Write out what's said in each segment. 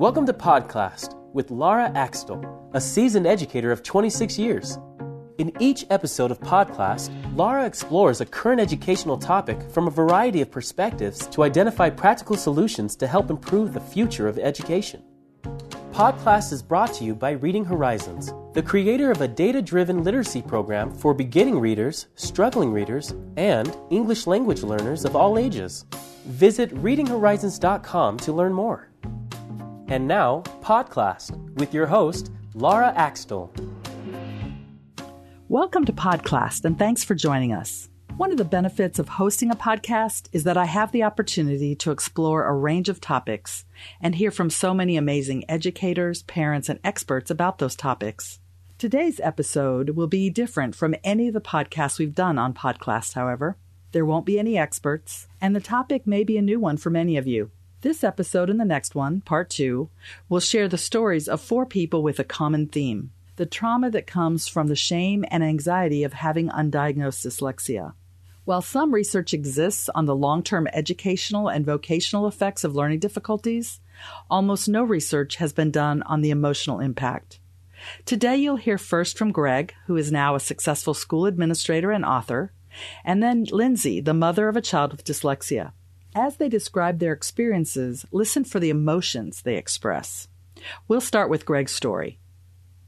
Welcome to Podclass with Laura Axtell, a seasoned educator of 26 years. In each episode of Podclass, Laura explores a current educational topic from a variety of perspectives to identify practical solutions to help improve the future of education. Podclass is brought to you by Reading Horizons, the creator of a data driven literacy program for beginning readers, struggling readers, and English language learners of all ages. Visit readinghorizons.com to learn more. And now, Podclass with your host, Laura Axtell. Welcome to Podclass, and thanks for joining us. One of the benefits of hosting a podcast is that I have the opportunity to explore a range of topics and hear from so many amazing educators, parents, and experts about those topics. Today's episode will be different from any of the podcasts we've done on Podclass, however. There won't be any experts, and the topic may be a new one for many of you. This episode and the next one, part two, will share the stories of four people with a common theme the trauma that comes from the shame and anxiety of having undiagnosed dyslexia. While some research exists on the long term educational and vocational effects of learning difficulties, almost no research has been done on the emotional impact. Today, you'll hear first from Greg, who is now a successful school administrator and author, and then Lindsay, the mother of a child with dyslexia. As they describe their experiences, listen for the emotions they express. We'll start with Greg's story.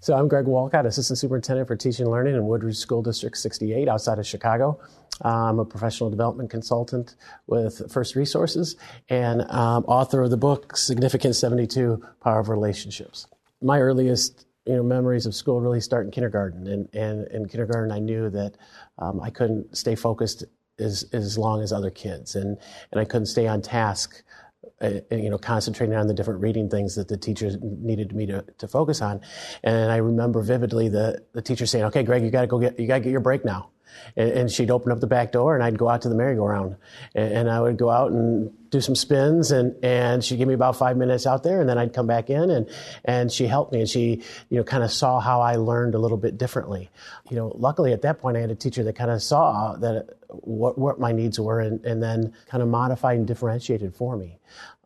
So I'm Greg Wolcott, Assistant Superintendent for Teaching and Learning in Woodridge School District 68 outside of Chicago. I'm a professional development consultant with First Resources and um, author of the book Significant 72 Power of Relationships. My earliest you know, memories of school really start in kindergarten. And, and in kindergarten, I knew that um, I couldn't stay focused as, as long as other kids. And, and I couldn't stay on task, uh, you know, concentrating on the different reading things that the teacher needed me to, to focus on. And I remember vividly the, the teacher saying, okay, Greg, you got to go get, you got to get your break now. And, and, she'd open up the back door and I'd go out to the merry-go-round and, and I would go out and do some spins and, and she'd give me about five minutes out there and then I'd come back in and, and she helped me and she, you know, kind of saw how I learned a little bit differently. You know, luckily at that point I had a teacher that kind of saw that what, what my needs were and, and then kind of modified and differentiated for me.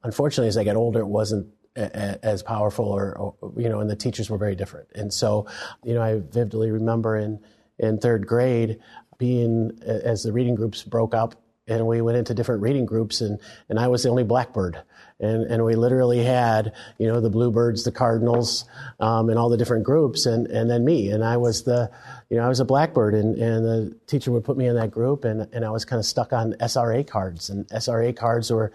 Unfortunately, as I got older, it wasn't as powerful or, or, you know and the teachers were very different and so you know i vividly remember in in third grade being as the reading groups broke up and we went into different reading groups and, and I was the only blackbird. And, and we literally had, you know, the bluebirds, the cardinals, um, and all the different groups and, and then me. And I was the, you know, I was a blackbird and, and the teacher would put me in that group and, and I was kind of stuck on SRA cards and SRA cards were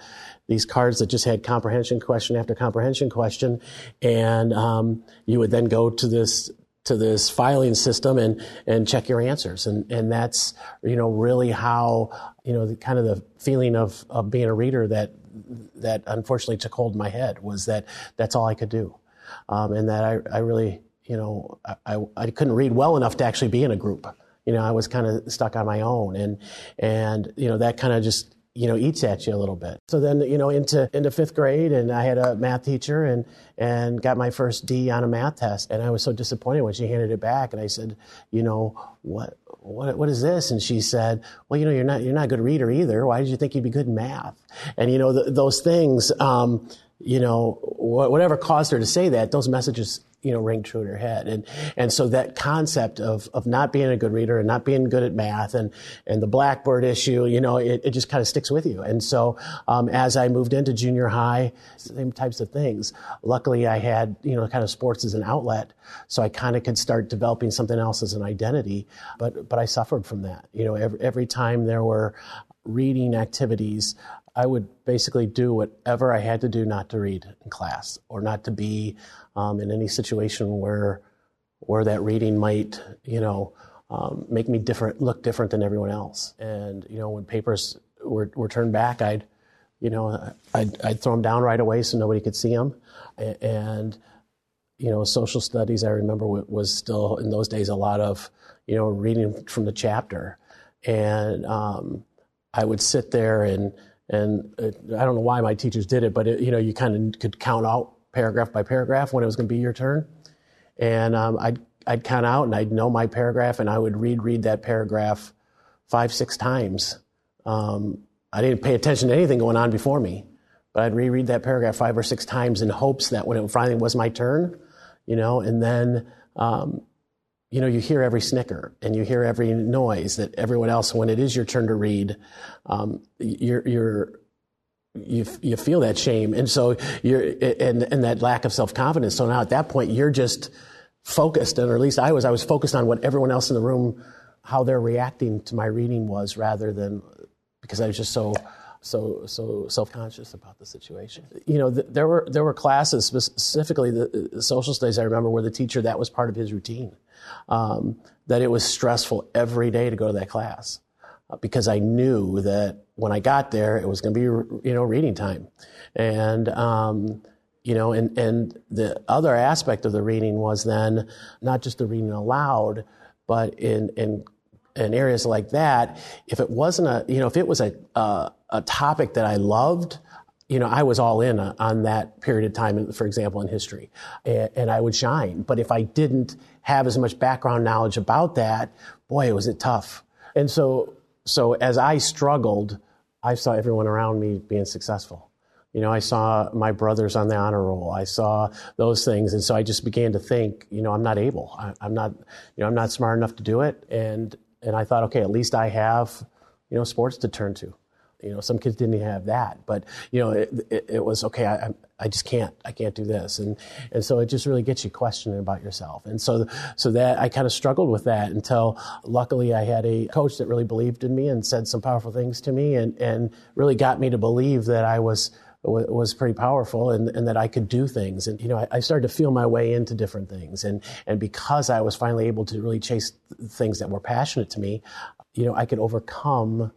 these cards that just had comprehension question after comprehension question. And, um, you would then go to this, to this filing system and, and check your answers. And, and that's, you know, really how, you know, the kind of the feeling of, of being a reader that, that unfortunately took hold in my head was that that's all I could do. Um, and that I, I really, you know, I, I couldn't read well enough to actually be in a group. You know, I was kind of stuck on my own and, and, you know, that kind of just you know, eats at you a little bit. So then, you know, into into fifth grade, and I had a math teacher, and and got my first D on a math test, and I was so disappointed when she handed it back, and I said, you know, what what what is this? And she said, well, you know, you're not you're not a good reader either. Why did you think you'd be good in math? And you know, those things, um, you know, whatever caused her to say that, those messages you know, ring true in her head. And, and so that concept of, of not being a good reader and not being good at math and, and the blackboard issue, you know, it, it just kind of sticks with you. And so, um, as I moved into junior high, same types of things. Luckily, I had, you know, kind of sports as an outlet. So I kind of could start developing something else as an identity. But, but I suffered from that. You know, every, every time there were reading activities, I would basically do whatever I had to do not to read in class or not to be um, in any situation where where that reading might, you know, um, make me different, look different than everyone else. And you know, when papers were, were turned back, I'd, you know, I'd, I'd throw them down right away so nobody could see them. And you know, social studies I remember was still in those days a lot of, you know, reading from the chapter, and um, I would sit there and and uh, I don't know why my teachers did it, but it, you know, you kind of could count out paragraph by paragraph when it was going to be your turn, and um, I'd I'd count out and I'd know my paragraph and I would read read that paragraph five six times. Um, I didn't pay attention to anything going on before me, but I'd reread that paragraph five or six times in hopes that when it finally was my turn, you know, and then, um, you know, you hear every snicker and you hear every noise that everyone else, when it is your turn to read, um, you're, you're, you, you feel that shame. And so you're, and, and that lack of self confidence. So now at that point, you're just focused, and or at least I was, I was focused on what everyone else in the room, how they're reacting to my reading was rather than because I was just so, so so self-conscious about the situation. You know, th- there were there were classes specifically the, the, social studies I remember where the teacher that was part of his routine. Um, that it was stressful every day to go to that class uh, because I knew that when I got there it was going to be you know reading time, and um, you know and and the other aspect of the reading was then not just the reading aloud, but in in in areas like that, if it wasn't a, you know, if it was a, a, a topic that I loved, you know, I was all in on that period of time, for example, in history, and, I would shine. But if I didn't have as much background knowledge about that, boy, was it tough. And so, so as I struggled, I saw everyone around me being successful. You know, I saw my brothers on the honor roll. I saw those things, and so I just began to think, you know, I'm not able. I, am not, you know, I'm not smart enough to do it, and and I thought, okay, at least I have, you know, sports to turn to. You know, some kids didn't even have that, but you know, it, it, it was okay. I, I just can't, I can't do this, and and so it just really gets you questioning about yourself, and so so that I kind of struggled with that until luckily I had a coach that really believed in me and said some powerful things to me, and and really got me to believe that I was was pretty powerful and, and that I could do things. And, you know, I, I, started to feel my way into different things. And, and because I was finally able to really chase things that were passionate to me, you know, I could overcome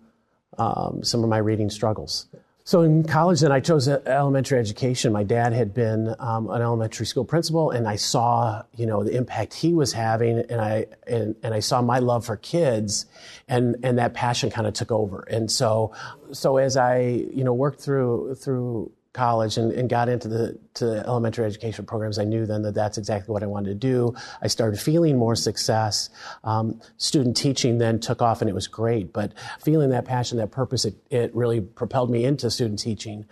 um, some of my reading struggles. So in college, then I chose elementary education. My dad had been um, an elementary school principal, and I saw, you know, the impact he was having, and I and, and I saw my love for kids, and and that passion kind of took over. And so, so as I, you know, worked through through college and, and got into the to elementary education programs, I knew then that that's exactly what I wanted to do. I started feeling more success. Um, student teaching then took off and it was great, but feeling that passion, that purpose, it, it really propelled me into student teaching.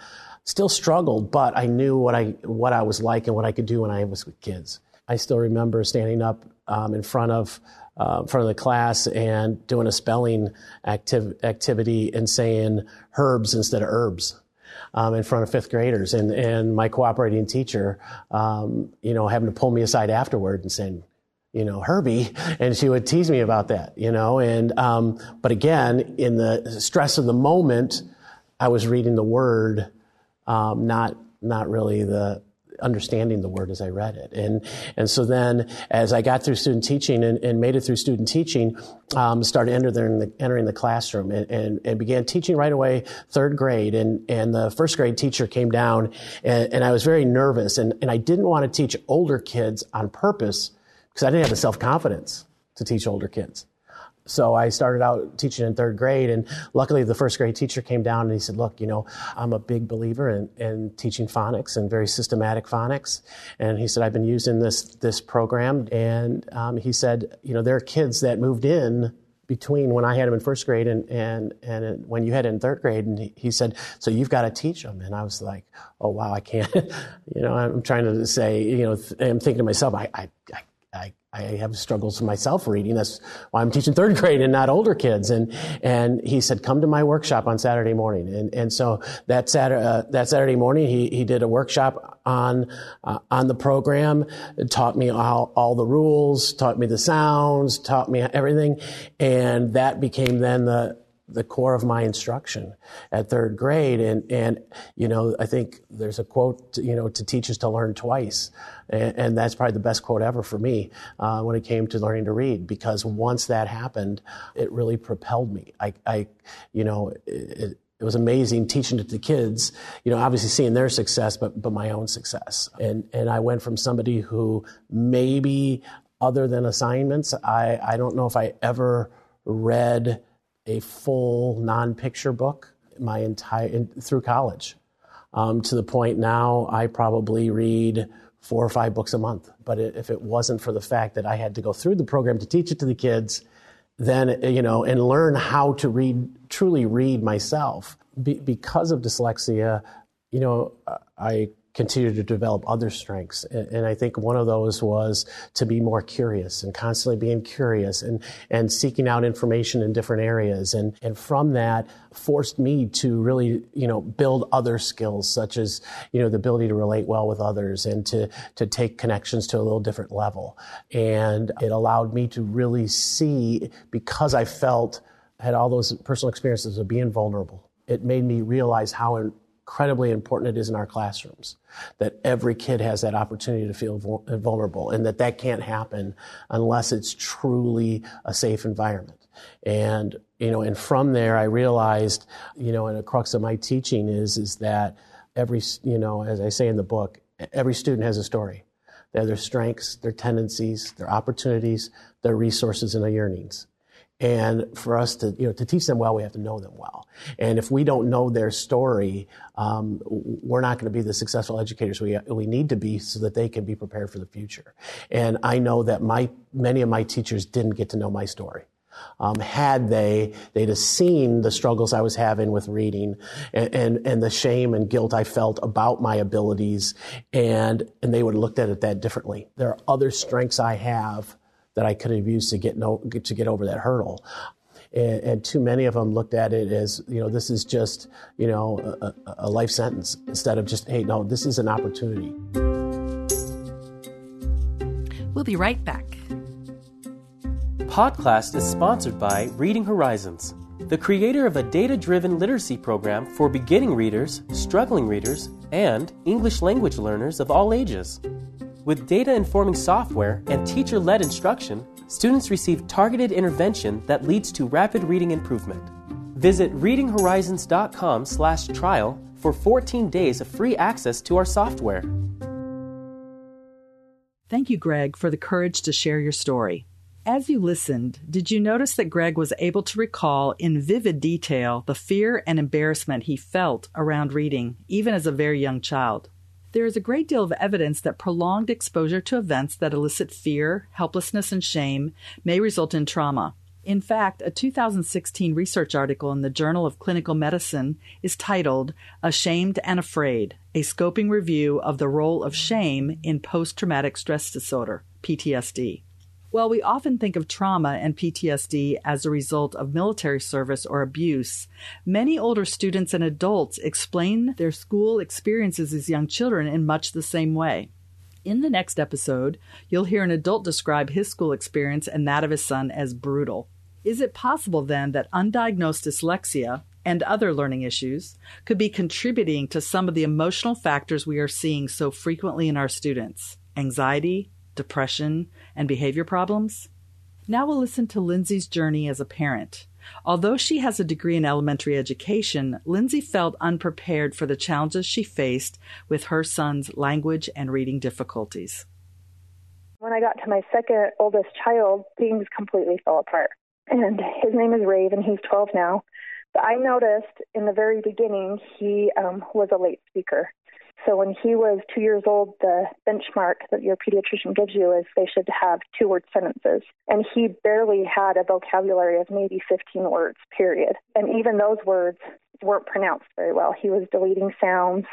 Still struggled, but I knew what I what I was like and what I could do when I was with kids. I still remember standing up um, in front of uh, in front of the class and doing a spelling activ- activity and saying herbs instead of herbs um, in front of fifth graders, and and my cooperating teacher, um, you know, having to pull me aside afterward and saying, you know, Herbie, and she would tease me about that, you know, and um, but again, in the stress of the moment, I was reading the word, um, not not really the understanding the word as I read it. And, and so then as I got through student teaching and, and made it through student teaching, um, started entering the, entering the classroom and, and, and, began teaching right away, third grade. And, and the first grade teacher came down and, and I was very nervous and, and I didn't want to teach older kids on purpose because I didn't have the self-confidence to teach older kids so I started out teaching in third grade, and luckily the first grade teacher came down and he said, "Look, you know, I'm a big believer in, in teaching phonics and very systematic phonics." And he said, "I've been using this this program," and um, he said, "You know, there are kids that moved in." Between when I had him in first grade and, and, and when you had him in third grade, and he, he said, "So you've got to teach them." And I was like, "Oh wow, I can't." you know, I'm trying to say, you know, I'm thinking to myself, I, I, I I, I have struggles myself reading. That's why I'm teaching third grade and not older kids. And, and he said, come to my workshop on Saturday morning. And, and so that Saturday, uh, that Saturday morning, he, he did a workshop on, uh, on the program, taught me all, all the rules, taught me the sounds, taught me everything. And that became then the, the core of my instruction at third grade. And, and, you know, I think there's a quote, you know, to teach is to learn twice. And, and that's probably the best quote ever for me uh, when it came to learning to read, because once that happened, it really propelled me. I, I you know, it, it was amazing teaching it to kids, you know, obviously seeing their success, but, but my own success. And, and I went from somebody who maybe other than assignments, I, I don't know if I ever read a full non-picture book my entire in, through college. Um, to the point now, I probably read four or five books a month. But if it wasn't for the fact that I had to go through the program to teach it to the kids, then you know, and learn how to read, truly read myself. Be, because of dyslexia, you know, I continue to develop other strengths. And, I think one of those was to be more curious and constantly being curious and, and seeking out information in different areas. And, and from that forced me to really, you know, build other skills such as, you know, the ability to relate well with others and to, to take connections to a little different level. And it allowed me to really see because I felt had all those personal experiences of being vulnerable. It made me realize how incredibly important it is in our classrooms that every kid has that opportunity to feel vulnerable and that that can't happen unless it's truly a safe environment. And you know and from there i realized you know and a crux of my teaching is is that every you know as i say in the book every student has a story. They have their strengths their tendencies their opportunities their resources and their yearnings and for us to, you know, to teach them well, we have to know them well. And if we don't know their story, um, we're not going to be the successful educators we, we need to be so that they can be prepared for the future. And I know that my, many of my teachers didn't get to know my story. Um, had they, they'd have seen the struggles I was having with reading and, and, and, the shame and guilt I felt about my abilities, and, and they would have looked at it that differently. There are other strengths I have that I could have used to get no, to get over that hurdle. And, and, too many of them looked at it as you know this is just you know a, a life sentence instead of just hey no this is an opportunity. We'll be right back. Podclass is sponsored by Reading Horizons, the creator of a data driven literacy program for beginning readers, struggling readers, and English language learners of all ages. With data informing software and teacher led instruction, students receive targeted intervention that leads to rapid reading improvement. Visit readinghorizons.com/trial for 14 days of free access to our software. Thank you, Greg, for the courage to share your story. As you listened, did you notice that Greg was able to recall in vivid detail the fear and embarrassment he felt around reading, even as a very young child? There is a great deal of evidence that prolonged exposure to events that elicit fear, helplessness, and shame may result in trauma. In fact, a 2016 research article in the Journal of Clinical Medicine is titled Ashamed and Afraid A Scoping Review of the Role of Shame in Post Traumatic Stress Disorder, PTSD. While we often think of trauma and PTSD as a result of military service or abuse, many older students and adults explain their school experiences as young children in much the same way. In the next episode, you'll hear an adult describe his school experience and that of his son as brutal. Is it possible then that undiagnosed dyslexia and other learning issues could be contributing to some of the emotional factors we are seeing so frequently in our students? Anxiety, depression, and behavior problems? Now we'll listen to Lindsay's journey as a parent. Although she has a degree in elementary education, Lindsay felt unprepared for the challenges she faced with her son's language and reading difficulties. When I got to my second oldest child, things completely fell apart. And his name is Rave, and he's 12 now. But I noticed in the very beginning he um, was a late speaker. So when he was two years old, the benchmark that your pediatrician gives you is they should have two word sentences. And he barely had a vocabulary of maybe 15 words, period. And even those words weren't pronounced very well. He was deleting sounds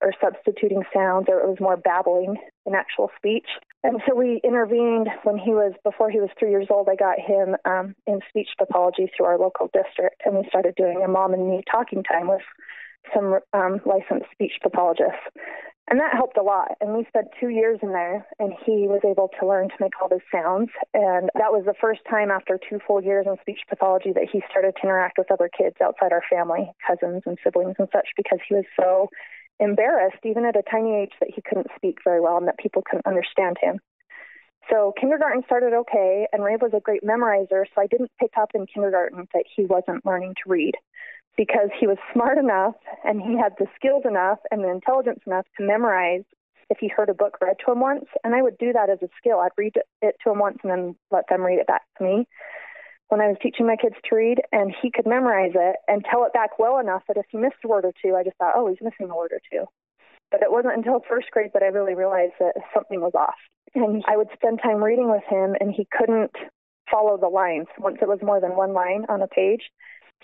or substituting sounds, or it was more babbling in actual speech. And so we intervened when he was, before he was three years old, I got him um, in speech pathology through our local district, and we started doing a mom and me talking time with some um, licensed speech pathologists. And that helped a lot. And we spent two years in there, and he was able to learn to make all those sounds. And that was the first time after two full years in speech pathology that he started to interact with other kids outside our family, cousins and siblings and such, because he was so embarrassed, even at a tiny age, that he couldn't speak very well and that people couldn't understand him. So kindergarten started okay, and Ray was a great memorizer, so I didn't pick up in kindergarten that he wasn't learning to read because he was smart enough and he had the skills enough and the intelligence enough to memorize if he heard a book read to him once. And I would do that as a skill. I'd read it to him once and then let them read it back to me when I was teaching my kids to read, and he could memorize it and tell it back well enough that if he missed a word or two, I just thought, oh, he's missing a word or two. But it wasn't until first grade that I really realized that something was off. And I would spend time reading with him, and he couldn't follow the lines. Once it was more than one line on a page,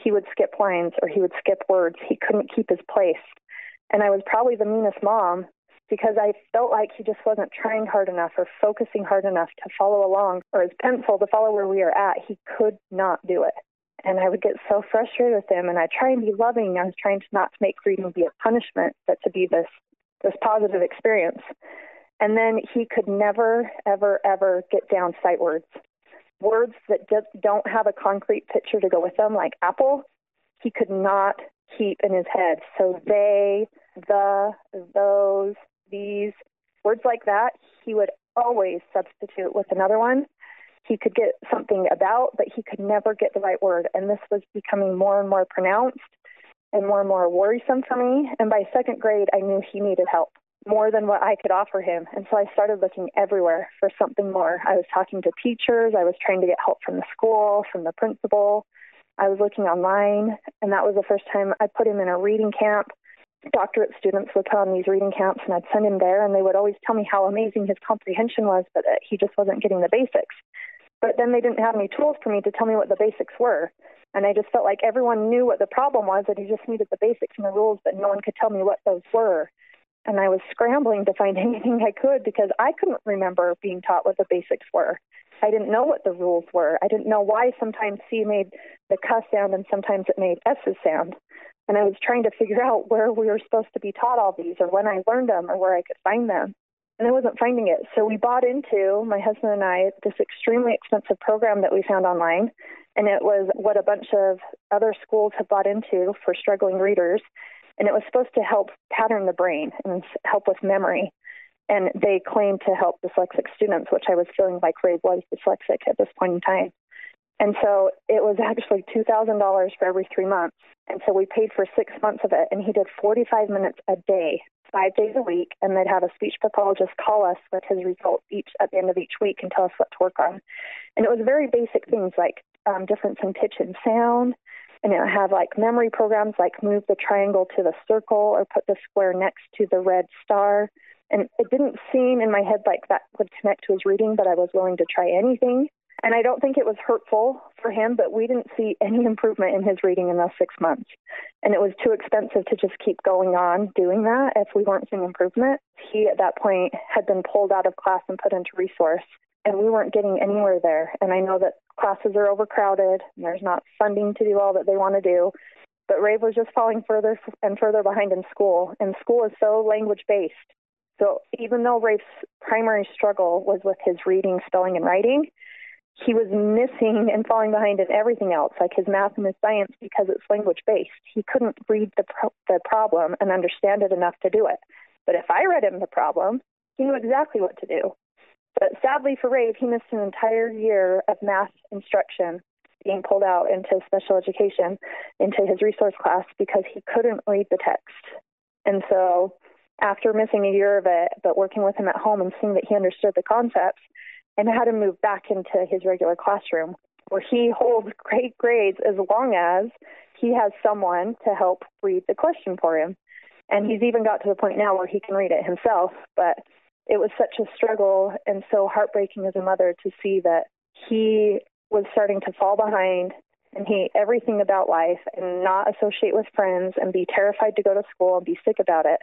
he would skip lines or he would skip words. He couldn't keep his place. And I was probably the meanest mom because I felt like he just wasn't trying hard enough or focusing hard enough to follow along or his pencil to follow where we are at. He could not do it. And I would get so frustrated with him and I try and be loving. I was trying to not to make reading be a punishment, but to be this this positive experience. And then he could never, ever, ever get down sight words. Words that just don't have a concrete picture to go with them, like apple, he could not keep in his head. So they, the, those, these, words like that, he would always substitute with another one. He could get something about, but he could never get the right word. And this was becoming more and more pronounced and more and more worrisome for me. And by second grade, I knew he needed help more than what I could offer him. And so I started looking everywhere for something more. I was talking to teachers, I was trying to get help from the school, from the principal. I was looking online, and that was the first time I put him in a reading camp. Doctorate students would come on these reading camps, and I'd send him there, and they would always tell me how amazing his comprehension was, but that he just wasn't getting the basics. But then they didn't have any tools for me to tell me what the basics were. And I just felt like everyone knew what the problem was, that he just needed the basics and the rules, but no one could tell me what those were. And I was scrambling to find anything I could because I couldn't remember being taught what the basics were. I didn't know what the rules were. I didn't know why sometimes C made the cuss sound and sometimes it made S's sound. And I was trying to figure out where we were supposed to be taught all these or when I learned them or where I could find them. And I wasn't finding it. So we bought into, my husband and I, this extremely expensive program that we found online and it was what a bunch of other schools have bought into for struggling readers. And it was supposed to help pattern the brain and help with memory. And they claimed to help dyslexic students, which I was feeling like Ray was dyslexic at this point in time. And so it was actually $2,000 for every three months. And so we paid for six months of it. And he did 45 minutes a day, five days a week. And they'd have a speech pathologist call us with his results each at the end of each week and tell us what to work on. And it was very basic things like um, difference in pitch and sound. And it had like memory programs like move the triangle to the circle or put the square next to the red star. And it didn't seem in my head like that would connect to his reading, but I was willing to try anything. And I don't think it was hurtful for him, but we didn't see any improvement in his reading in those six months. And it was too expensive to just keep going on doing that if we weren't seeing improvement. He, at that point, had been pulled out of class and put into resource and we weren't getting anywhere there. And I know that classes are overcrowded and there's not funding to do all that they want to do. But Rave was just falling further and further behind in school, and school is so language based. So even though Rave's primary struggle was with his reading, spelling, and writing, he was missing and falling behind in everything else, like his math and his science, because it's language based. He couldn't read the pro- the problem and understand it enough to do it. But if I read him the problem, he knew exactly what to do. But sadly for Rave, he missed an entire year of math instruction being pulled out into special education, into his resource class, because he couldn't read the text. And so, after missing a year of it, but working with him at home and seeing that he understood the concepts, and had him move back into his regular classroom, where he holds great grades as long as he has someone to help read the question for him. And he's even got to the point now where he can read it himself, but it was such a struggle and so heartbreaking as a mother to see that he was starting to fall behind and he everything about life and not associate with friends and be terrified to go to school and be sick about it.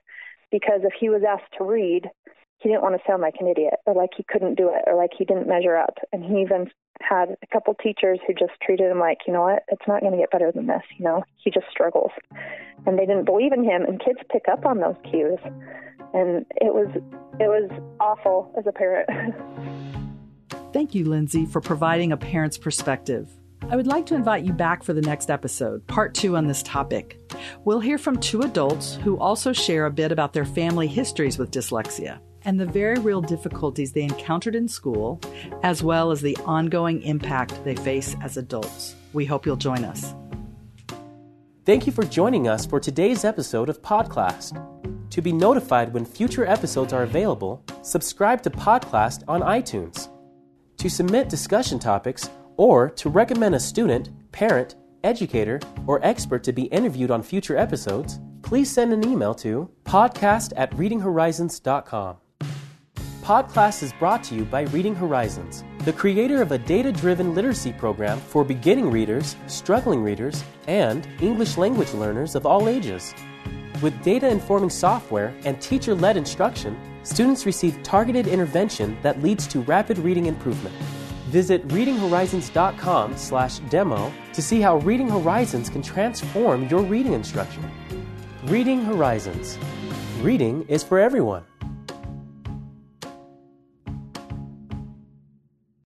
Because if he was asked to read he didn't want to sound like an idiot or like he couldn't do it or like he didn't measure up. And he even had a couple teachers who just treated him like you know what? It's not going to get better than this you know? He just struggles. And they didn't believe in him and kids pick up on those cues and it was it was awful as a parent. Thank you, Lindsay, for providing a parent's perspective. I would like to invite you back for the next episode, part two on this topic. We'll hear from two adults who also share a bit about their family histories with dyslexia and the very real difficulties they encountered in school, as well as the ongoing impact they face as adults. We hope you'll join us. Thank you for joining us for today's episode of Podclass. To be notified when future episodes are available, subscribe to Podclass on iTunes. To submit discussion topics or to recommend a student, parent, educator, or expert to be interviewed on future episodes, please send an email to podcast at readinghorizons.com. Podclass is brought to you by Reading Horizons, the creator of a data driven literacy program for beginning readers, struggling readers, and English language learners of all ages. With data informing software and teacher led instruction, students receive targeted intervention that leads to rapid reading improvement. Visit readinghorizons.com/demo to see how Reading Horizons can transform your reading instruction. Reading Horizons. Reading is for everyone.